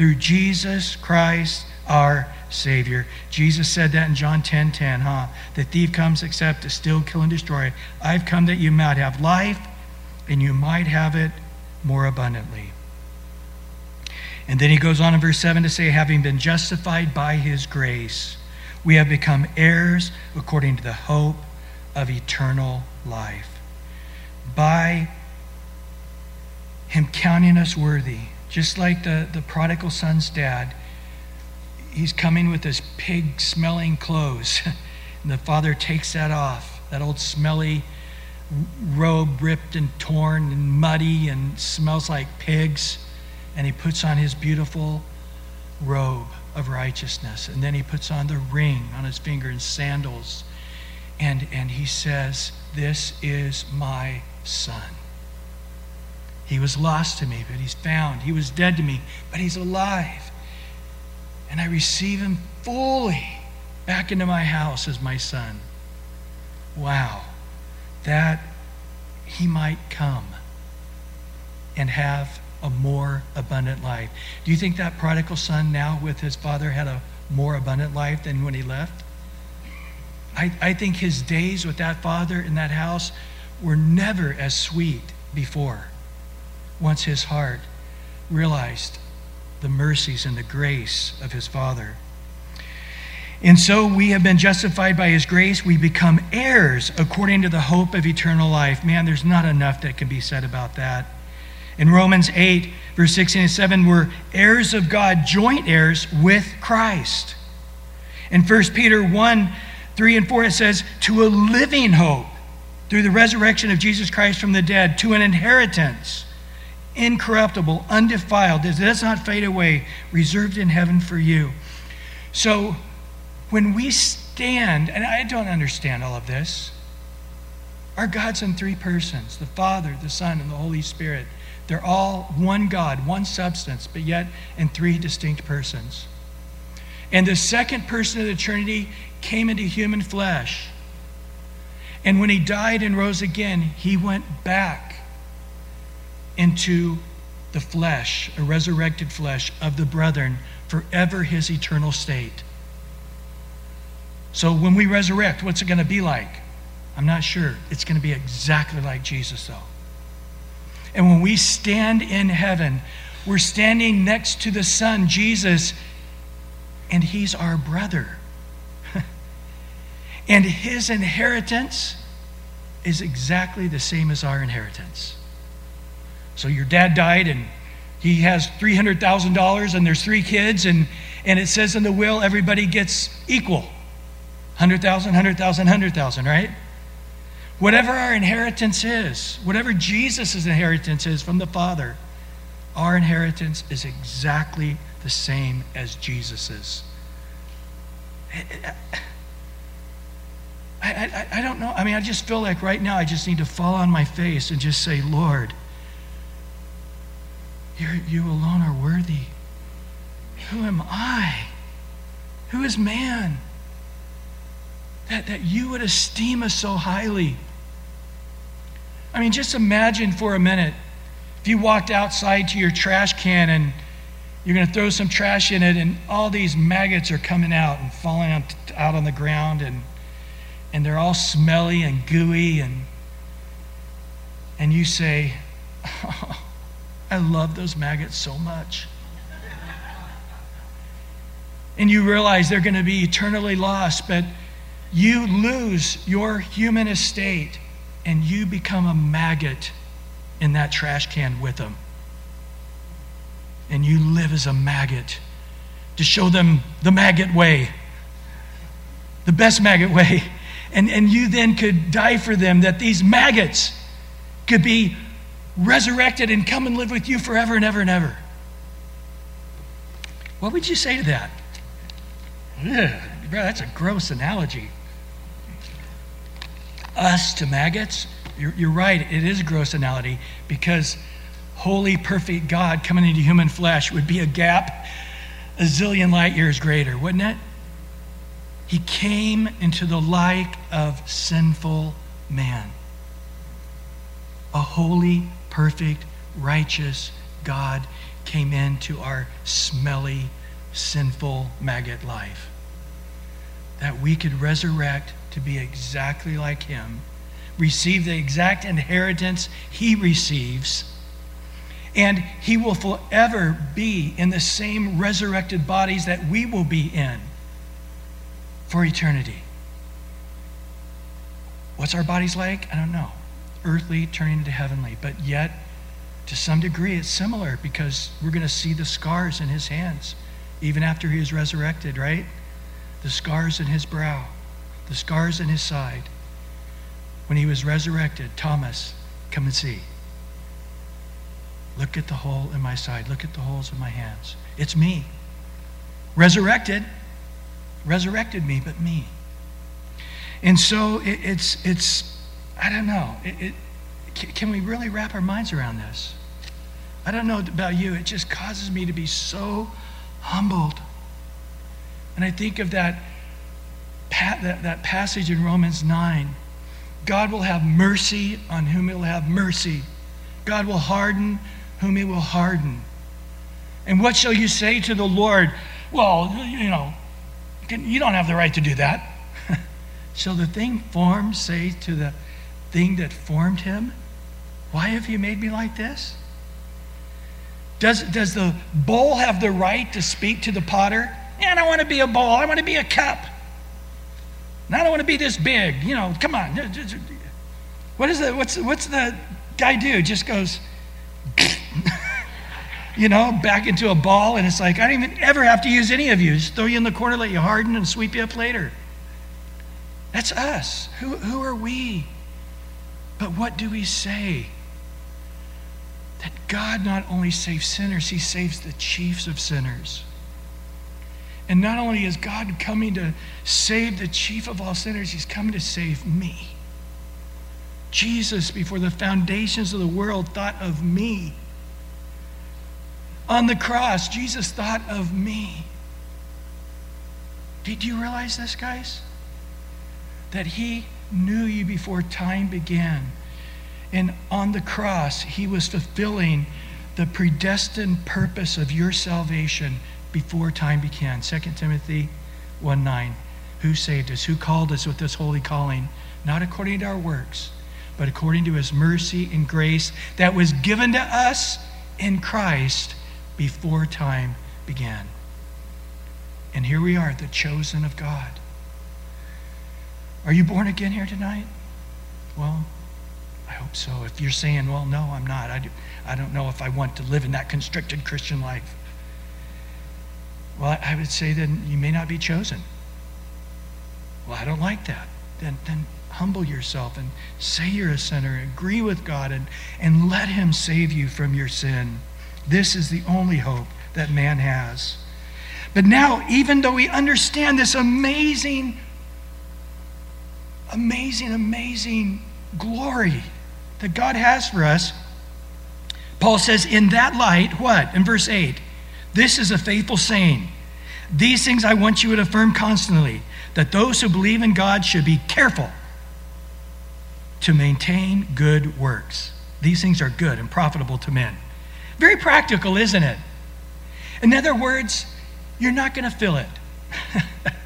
through Jesus Christ our Savior. Jesus said that in John 10 10, huh? The thief comes except to steal, kill, and destroy. I've come that you might have life and you might have it more abundantly. And then he goes on in verse 7 to say, having been justified by his grace, we have become heirs according to the hope of eternal life. By him counting us worthy, just like the, the prodigal son's dad, he's coming with his pig smelling clothes. and the father takes that off, that old smelly robe ripped and torn and muddy and smells like pigs and he puts on his beautiful robe of righteousness. And then he puts on the ring on his finger and sandals. And, and he says, This is my son. He was lost to me, but he's found. He was dead to me, but he's alive. And I receive him fully back into my house as my son. Wow. That he might come and have a more abundant life. Do you think that prodigal son now with his father had a more abundant life than when he left? I, I think his days with that father in that house were never as sweet before once his heart realized the mercies and the grace of his father. And so we have been justified by his grace. We become heirs according to the hope of eternal life. Man, there's not enough that can be said about that. In Romans 8, verse 16 and 7, we're heirs of God, joint heirs with Christ. In 1 Peter 1, 3 and 4, it says, to a living hope through the resurrection of Jesus Christ from the dead, to an inheritance, incorruptible, undefiled, that does not fade away, reserved in heaven for you. So when we stand, and I don't understand all of this, our God's in three persons the Father, the Son, and the Holy Spirit. They're all one God, one substance, but yet in three distinct persons. And the second person of the Trinity came into human flesh. And when he died and rose again, he went back into the flesh, a resurrected flesh of the brethren, forever his eternal state. So when we resurrect, what's it going to be like? I'm not sure. It's going to be exactly like Jesus, though. And when we stand in heaven, we're standing next to the Son, Jesus, and He's our brother. and His inheritance is exactly the same as our inheritance. So your dad died and he has $300,000 and there's three kids, and, and it says in the will everybody gets equal 100,000, 100,000, 100,000, right? Whatever our inheritance is, whatever Jesus' inheritance is from the Father, our inheritance is exactly the same as Jesus's. I, I, I, don't know. I mean, I just feel like right now I just need to fall on my face and just say, Lord, you alone are worthy. Who am I? Who is man? That, that you would esteem us so highly. I mean, just imagine for a minute if you walked outside to your trash can and you're going to throw some trash in it, and all these maggots are coming out and falling out on the ground, and, and they're all smelly and gooey, and, and you say, oh, I love those maggots so much. and you realize they're going to be eternally lost, but you lose your human estate and you become a maggot in that trash can with them. And you live as a maggot to show them the maggot way, the best maggot way. And, and you then could die for them that these maggots could be resurrected and come and live with you forever and ever and ever. What would you say to that? Ugh, bro, that's a gross analogy us to maggots, you're, you're right, it is a gross analogy because holy, perfect God coming into human flesh would be a gap a zillion light years greater, wouldn't it? He came into the like of sinful man. A holy, perfect, righteous God came into our smelly, sinful maggot life. That we could resurrect to be exactly like him, receive the exact inheritance he receives, and he will forever be in the same resurrected bodies that we will be in for eternity. What's our bodies like? I don't know. Earthly turning into heavenly, but yet to some degree it's similar because we're going to see the scars in his hands even after he is resurrected, right? The scars in his brow the scars in his side. When he was resurrected, Thomas, come and see. Look at the hole in my side. Look at the holes in my hands. It's me. Resurrected. Resurrected me, but me. And so it, it's, it's, I don't know. It, it, can we really wrap our minds around this? I don't know about you. It just causes me to be so humbled. And I think of that, that, that passage in Romans 9. God will have mercy on whom he will have mercy. God will harden whom he will harden. And what shall you say to the Lord? Well, you know, you don't have the right to do that. shall the thing formed say to the thing that formed him, Why have you made me like this? Does, does the bowl have the right to speak to the potter? Yeah, I don't want to be a bowl. I want to be a cup. And I don't want to be this big. You know, come on. What is the, what's, what's the guy do? Just goes, you know, back into a ball. And it's like, I don't even ever have to use any of you. Just throw you in the corner, let you harden, and sweep you up later. That's us. Who, who are we? But what do we say? that God not only saves sinners, he saves the chiefs of sinners. And not only is God coming to save the chief of all sinners, he's coming to save me. Jesus, before the foundations of the world, thought of me. On the cross, Jesus thought of me. Did you realize this, guys? That he knew you before time began and on the cross, he was fulfilling the predestined purpose of your salvation before time began. 2 Timothy 1 9. Who saved us? Who called us with this holy calling? Not according to our works, but according to his mercy and grace that was given to us in Christ before time began. And here we are, the chosen of God. Are you born again here tonight? Well, I hope so. If you're saying, well, no, I'm not, I, do, I don't know if I want to live in that constricted Christian life. Well, I would say then you may not be chosen. Well, I don't like that. Then, then humble yourself and say you're a sinner. Agree with God and, and let Him save you from your sin. This is the only hope that man has. But now, even though we understand this amazing, amazing, amazing glory that God has for us, Paul says, in that light, what? In verse 8, this is a faithful saying. These things I want you to affirm constantly that those who believe in God should be careful to maintain good works. These things are good and profitable to men. Very practical, isn't it? In other words, you're not going to fill it.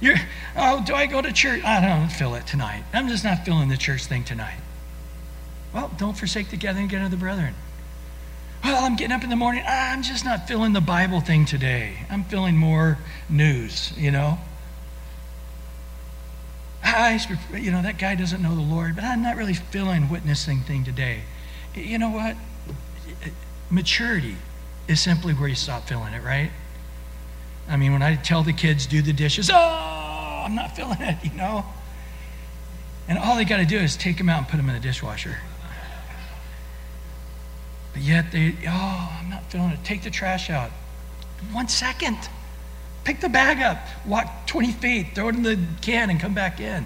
you're, oh, do I go to church? I don't feel it tonight. I'm just not feeling the church thing tonight. Well, don't forsake the gathering together of the brethren. Well, I'm getting up in the morning. I'm just not feeling the Bible thing today. I'm feeling more news, you know. I, you know, that guy doesn't know the Lord, but I'm not really feeling witnessing thing today. You know what? Maturity is simply where you stop feeling it, right? I mean, when I tell the kids do the dishes, oh, I'm not feeling it, you know. And all they got to do is take them out and put them in the dishwasher. But yet they, oh, I'm not feeling it. Take the trash out. One second. Pick the bag up, walk 20 feet, throw it in the can, and come back in.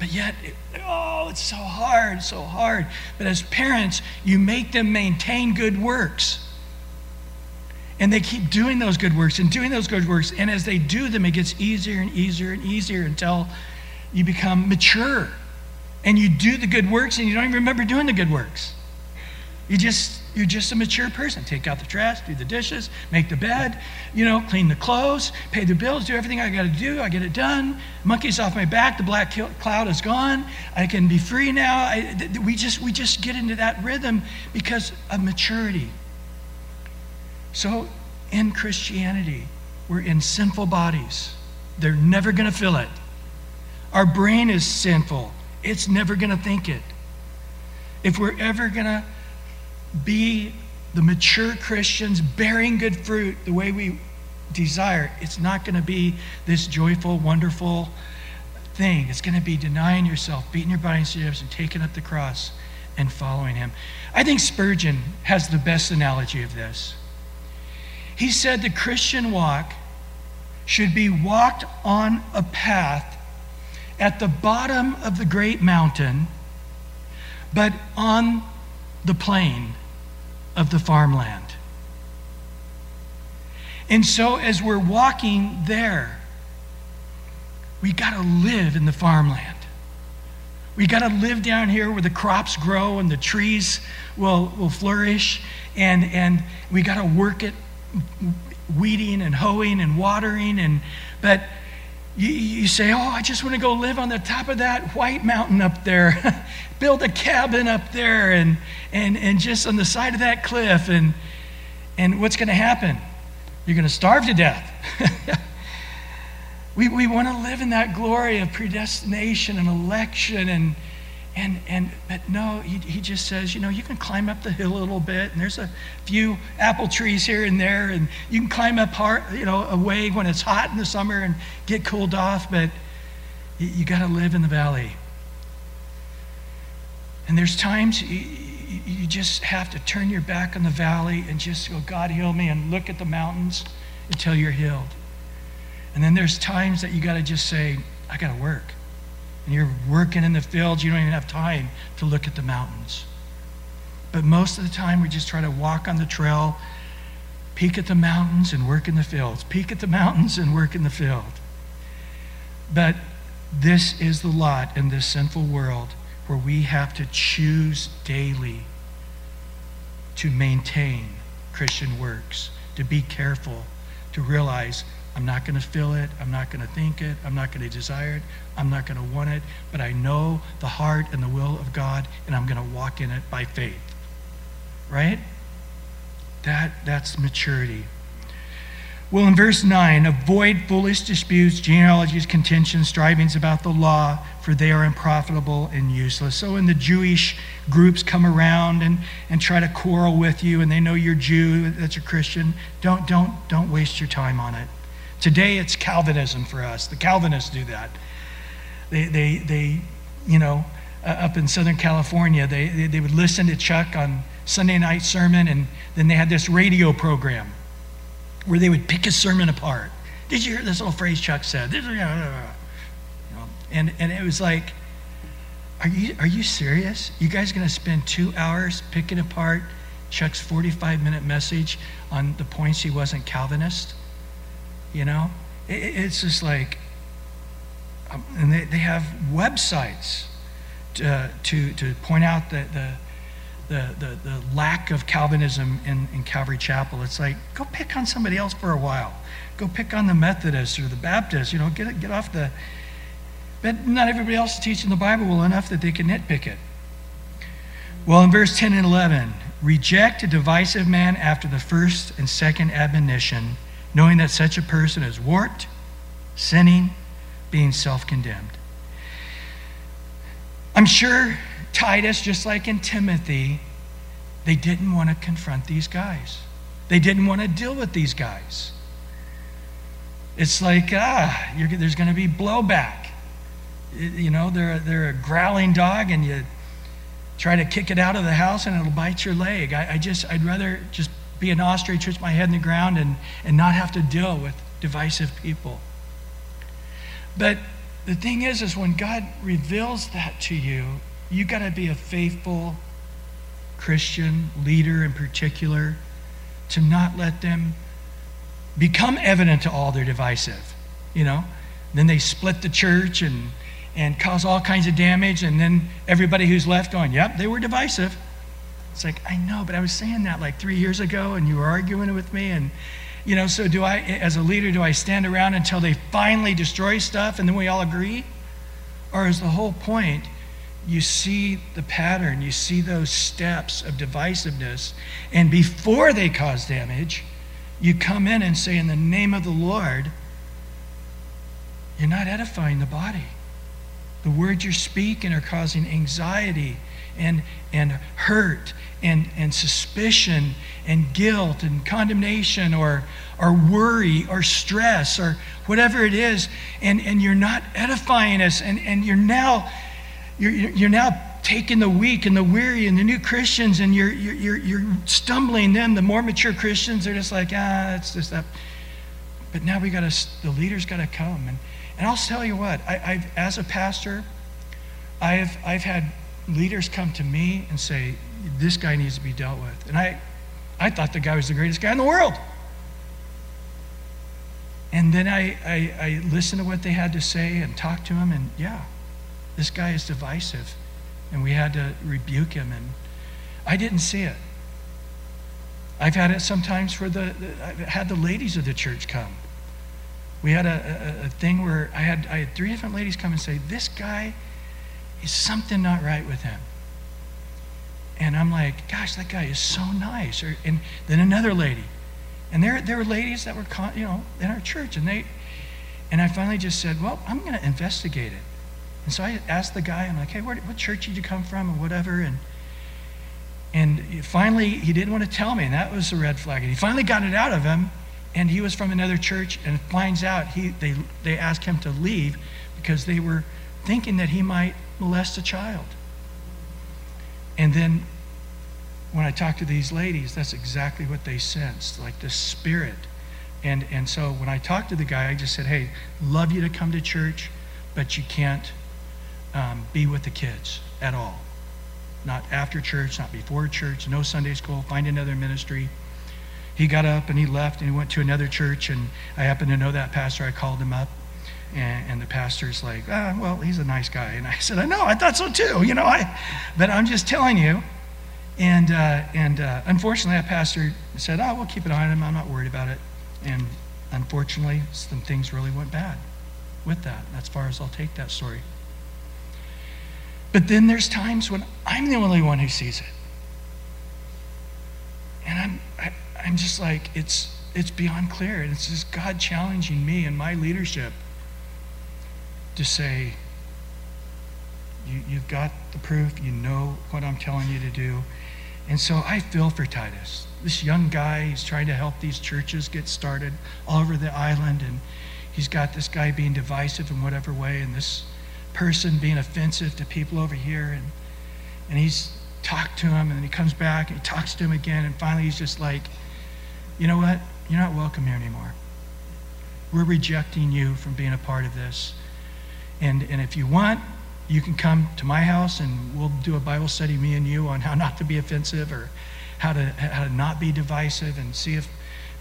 But yet, it, oh, it's so hard, so hard. But as parents, you make them maintain good works. And they keep doing those good works and doing those good works. And as they do them, it gets easier and easier and easier until you become mature. And you do the good works and you don't even remember doing the good works. You just you're just a mature person. Take out the trash, do the dishes, make the bed, you know, clean the clothes, pay the bills, do everything I got to do. I get it done. Monkey's off my back. The black cloud is gone. I can be free now. I, we just we just get into that rhythm because of maturity. So in Christianity, we're in sinful bodies. They're never going to fill it. Our brain is sinful. It's never going to think it. If we're ever going to be the mature Christians bearing good fruit the way we desire, it's not going to be this joyful, wonderful thing. It's going to be denying yourself, beating your body into subjection, taking up the cross, and following him. I think Spurgeon has the best analogy of this. He said the Christian walk should be walked on a path at the bottom of the great mountain, but on the plain of the farmland. And so, as we're walking there, we got to live in the farmland. We got to live down here where the crops grow and the trees will, will flourish, and, and we got to work it weeding and hoeing and watering. And, but you, you say, Oh, I just want to go live on the top of that white mountain up there, build a cabin up there, and, and, and just on the side of that cliff. And, and what's going to happen? You're going to starve to death. we, we want to live in that glory of predestination and election and and and but no he, he just says you know you can climb up the hill a little bit and there's a few apple trees here and there and you can climb up hard, you know away when it's hot in the summer and get cooled off but you, you got to live in the valley and there's times you, you just have to turn your back on the valley and just go, God, heal me, and look at the mountains until you're healed. And then there's times that you got to just say, I got to work. And you're working in the fields, you don't even have time to look at the mountains. But most of the time, we just try to walk on the trail, peek at the mountains, and work in the fields. Peek at the mountains and work in the field. But this is the lot in this sinful world where we have to choose daily to maintain Christian works, to be careful, to realize I'm not going to feel it, I'm not going to think it, I'm not going to desire it, I'm not going to want it, but I know the heart and the will of God, and I'm going to walk in it by faith. Right? That, that's maturity. Well, in verse 9, avoid foolish disputes, genealogies, contentions, strivings about the law, for they are unprofitable and useless. So, when the Jewish groups come around and, and try to quarrel with you, and they know you're Jew, that's you're Christian, don't, don't, don't waste your time on it. Today, it's Calvinism for us. The Calvinists do that. They, they, they you know, uh, up in Southern California, they, they, they would listen to Chuck on Sunday night sermon, and then they had this radio program where they would pick his sermon apart. Did you hear this little phrase Chuck said? You know, and, and it was like, are you, are you serious? You guys going to spend two hours picking apart Chuck's 45 minute message on the points he wasn't Calvinist? You know? It, it's just like, um, and they, they have websites to, to, to point out that the, the, the, the lack of Calvinism in, in Calvary Chapel. It's like, go pick on somebody else for a while. Go pick on the Methodists or the Baptists. You know, get, get off the. But not everybody else is teaching the Bible well enough that they can nitpick it. Well, in verse 10 and 11, reject a divisive man after the first and second admonition, knowing that such a person is warped, sinning, being self condemned. I'm sure Titus, just like in Timothy, they didn't want to confront these guys. They didn't want to deal with these guys. It's like, ah, there's going to be blowback. You know, they're, they're a growling dog, and you try to kick it out of the house, and it'll bite your leg. I, I just, I'd rather just be an ostrich, twist my head in the ground, and, and not have to deal with divisive people. But the thing is, is when God reveals that to you, you got to be a faithful Christian leader in particular to not let them become evident to all they're divisive. You know, then they split the church and and cause all kinds of damage, and then everybody who's left going, "Yep, they were divisive." It's like I know, but I was saying that like three years ago, and you were arguing with me, and you know. So do I, as a leader, do I stand around until they finally destroy stuff, and then we all agree, or is the whole point? you see the pattern, you see those steps of divisiveness, and before they cause damage, you come in and say, In the name of the Lord, you're not edifying the body. The words you're speaking are causing anxiety and, and hurt and, and suspicion and guilt and condemnation or, or worry or stress or whatever it is. And, and you're not edifying us. And, and you're now you're, you're now taking the weak and the weary and the new Christians and you're, you're, you're stumbling them. The more mature Christians, they're just like, ah, it's just that. But now we got to, the leaders got to come. And, and I'll tell you what, I, I've, as a pastor, I've, I've had leaders come to me and say, this guy needs to be dealt with. And I, I thought the guy was the greatest guy in the world. And then I, I, I listened to what they had to say and talked to him, and yeah, this guy is divisive. And we had to rebuke him, and I didn't see it. I've had it sometimes for the, I've had the ladies of the church come. We had a, a, a thing where I had, I had three different ladies come and say, This guy is something not right with him. And I'm like, gosh, that guy is so nice. Or, and then another lady. And there, there were ladies that were, you know, in our church. And they, and I finally just said, well, I'm going to investigate it. And so I asked the guy, I'm like, hey, where, what church did you come from or whatever? And, and finally, he didn't want to tell me. And that was a red flag. And he finally got it out of him. And he was from another church and finds out he, they, they asked him to leave because they were thinking that he might molest a child. And then when I talked to these ladies, that's exactly what they sensed, like the spirit. And, and so when I talked to the guy, I just said, hey, love you to come to church, but you can't um, be with the kids at all. Not after church, not before church, no Sunday school, find another ministry. He got up and he left and he went to another church, and I happened to know that pastor. I called him up and, and, the pastor's like, ah, well, he's a nice guy. And I said, I know, I thought so too. You know, I, but I'm just telling you. And, uh, and uh, unfortunately, that pastor said, oh, we'll keep an eye on him. I'm not worried about it. And unfortunately, some things really went bad with that. As far as I'll take that story. But then there's times when I'm the only one who sees it. And I'm, I, I'm just like, it's, it's beyond clear. And it's just God challenging me and my leadership to say, you, you've got the proof, you know what I'm telling you to do. And so I feel for Titus. This young guy, he's trying to help these churches get started all over the island, and he's got this guy being divisive in whatever way, and this person being offensive to people over here. And, and he's talked to him, and then he comes back and he talks to him again, and finally he's just like, you know what? You're not welcome here anymore. We're rejecting you from being a part of this. And, and if you want, you can come to my house and we'll do a Bible study, me and you, on how not to be offensive or how to, how to not be divisive and see if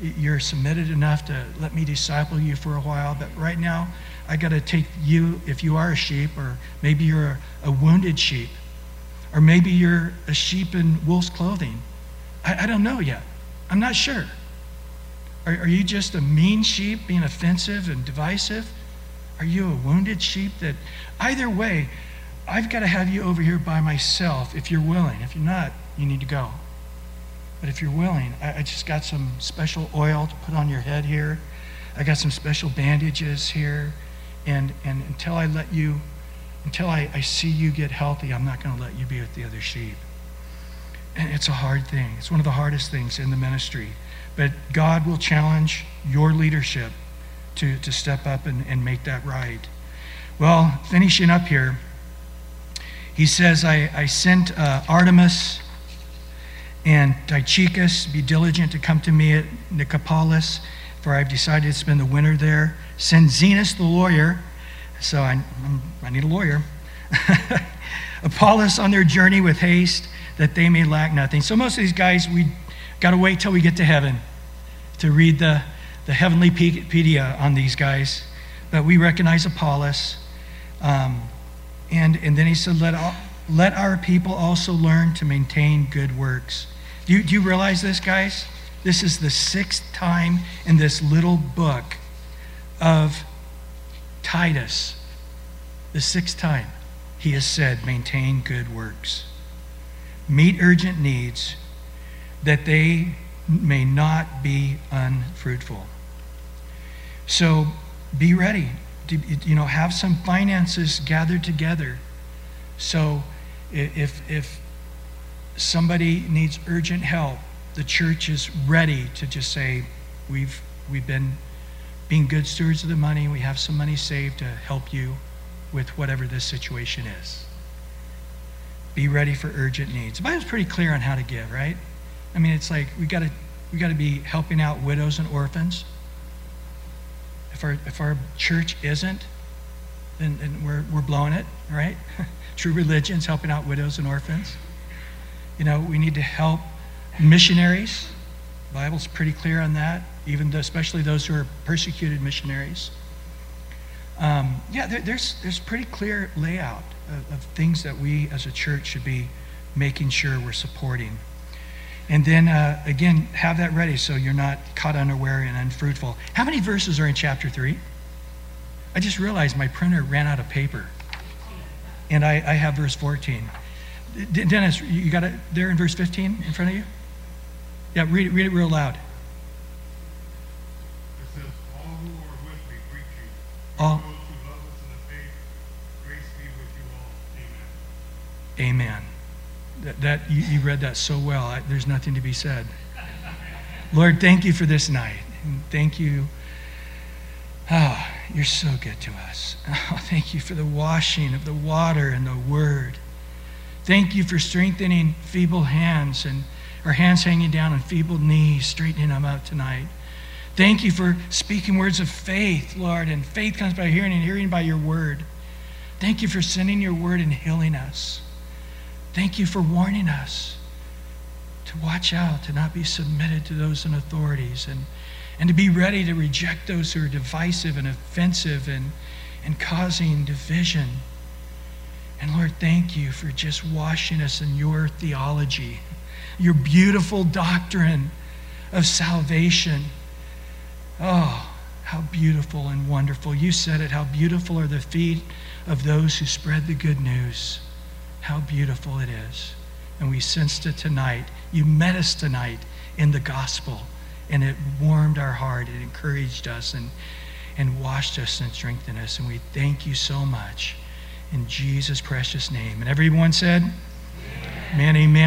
you're submitted enough to let me disciple you for a while. But right now, I got to take you, if you are a sheep, or maybe you're a, a wounded sheep, or maybe you're a sheep in wolf's clothing. I, I don't know yet. I'm not sure. Are, are you just a mean sheep being offensive and divisive? Are you a wounded sheep that either way, I've got to have you over here by myself if you're willing. If you're not, you need to go. But if you're willing, I, I just got some special oil to put on your head here. I got some special bandages here. And, and until I let you, until I, I see you get healthy, I'm not going to let you be with the other sheep. And it's a hard thing. It's one of the hardest things in the ministry. But God will challenge your leadership to, to step up and, and make that right. Well, finishing up here, he says, I, I sent uh, Artemas and Tychicus, be diligent to come to me at Nicopolis, for I've decided to spend the winter there. Send Zenas the lawyer, so I, I need a lawyer. Apollos on their journey with haste, that they may lack nothing. So most of these guys, we got to wait till we get to heaven to read the the heavenly pedia on these guys, but we recognize Apollos. Um, and, and then he said, let, all, let our people also learn to maintain good works. Do you, do you realize this, guys? This is the sixth time in this little book of Titus, the sixth time he has said, maintain good works. Meet urgent needs that they may not be unfruitful. So be ready. To, you know, have some finances gathered together. So if, if somebody needs urgent help, the church is ready to just say, we've, we've been being good stewards of the money. We have some money saved to help you with whatever this situation is. Be ready for urgent needs. The Bible's pretty clear on how to give, right? I mean, it's like we got to we got to be helping out widows and orphans. If our if our church isn't, then, then we're we're blowing it, right? True religion's helping out widows and orphans. You know, we need to help missionaries. The Bible's pretty clear on that, even though, especially those who are persecuted missionaries. Um, yeah, there, there's there's pretty clear layout of, of, things that we as a church should be making sure we're supporting. And then uh, again, have that ready so you're not caught unaware and unfruitful. How many verses are in chapter three? I just realized my printer ran out of paper, and I, I have verse 14. Dennis, you got it there in verse 15 in front of you? Yeah, read it, read it real loud. It says, All who are with me greet you. All. Those who love us in the faith, grace be with you all. Amen. Amen. That, that you, you read that so well. I, there's nothing to be said. Lord, thank you for this night. And thank you. Oh, you're so good to us. Oh, thank you for the washing of the water and the word. Thank you for strengthening feeble hands and our hands hanging down and feeble knees, straightening them out tonight. Thank you for speaking words of faith, Lord, and faith comes by hearing and hearing by your word. Thank you for sending your word and healing us. Thank you for warning us to watch out, to not be submitted to those in authorities, and, and to be ready to reject those who are divisive and offensive and, and causing division. And Lord, thank you for just washing us in your theology, your beautiful doctrine of salvation. Oh, how beautiful and wonderful. You said it. How beautiful are the feet of those who spread the good news. How beautiful it is. And we sensed it tonight. You met us tonight in the gospel, and it warmed our heart. It encouraged us and, and washed us and strengthened us. And we thank you so much in Jesus' precious name. And everyone said, Amen, amen.